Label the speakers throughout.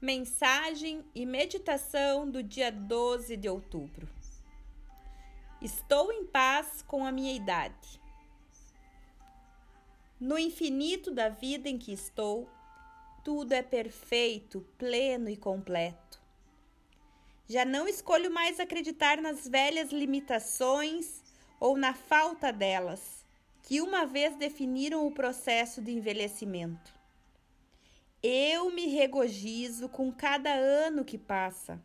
Speaker 1: Mensagem e meditação do dia 12 de outubro. Estou em paz com a minha idade. No infinito da vida em que estou, tudo é perfeito, pleno e completo. Já não escolho mais acreditar nas velhas limitações ou na falta delas, que uma vez definiram o processo de envelhecimento. Eu me regozijo com cada ano que passa.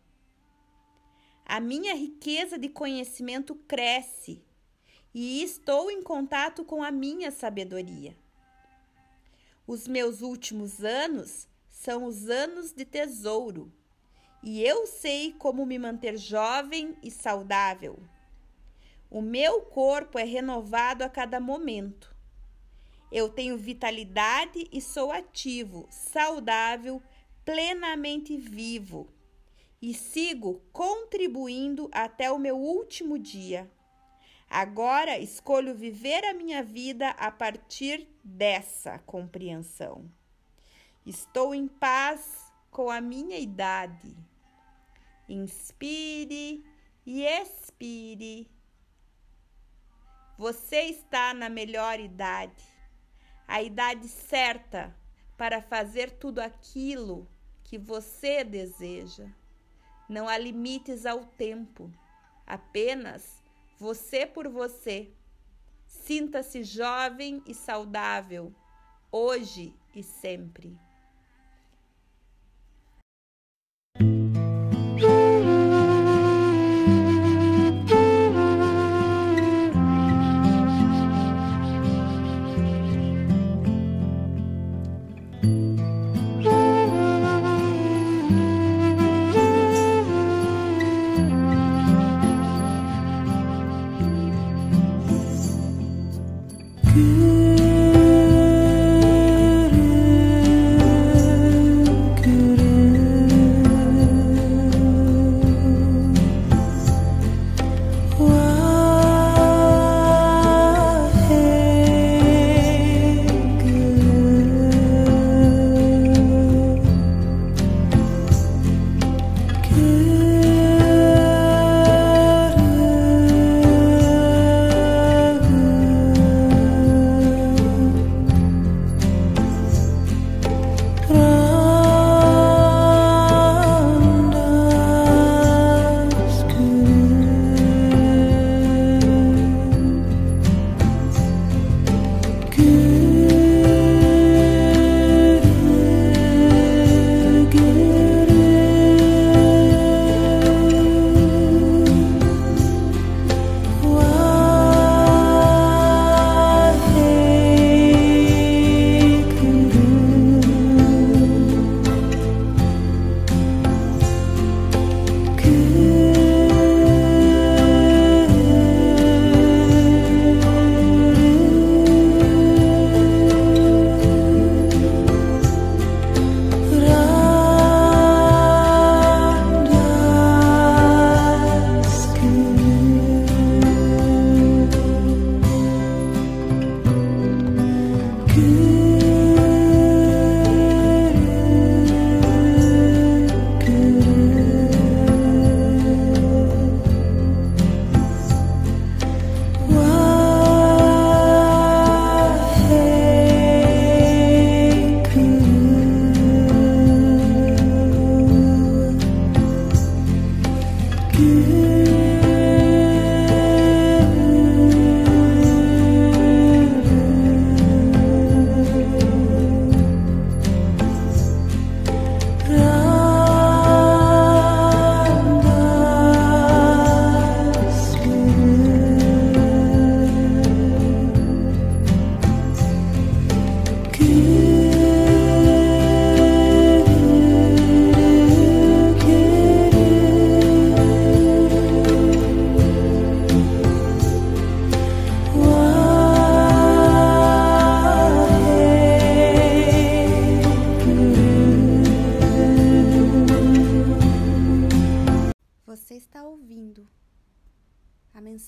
Speaker 1: A minha riqueza de conhecimento cresce e estou em contato com a minha sabedoria. Os meus últimos anos são os anos de tesouro e eu sei como me manter jovem e saudável. O meu corpo é renovado a cada momento. Eu tenho vitalidade e sou ativo, saudável, plenamente vivo. E sigo contribuindo até o meu último dia. Agora escolho viver a minha vida a partir dessa compreensão. Estou em paz com a minha idade. Inspire e expire. Você está na melhor idade a idade certa para fazer tudo aquilo que você deseja. Não há limites ao tempo, apenas você por você. Sinta-se jovem e saudável, hoje e sempre.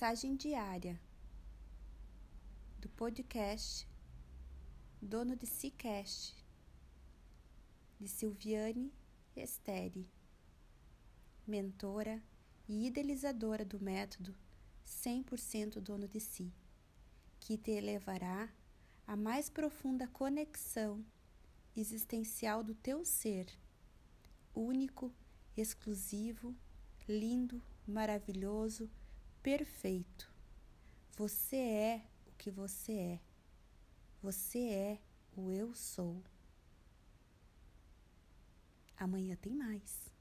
Speaker 2: Mensagem diária do podcast Dono de Cicast de Silviane
Speaker 1: Estere, mentora e idealizadora do método 100% dono de si, que te levará à mais profunda conexão existencial do teu ser, único, exclusivo, lindo, maravilhoso, perfeito. Você é o que você é. Você é o eu sou. Amanhã tem mais.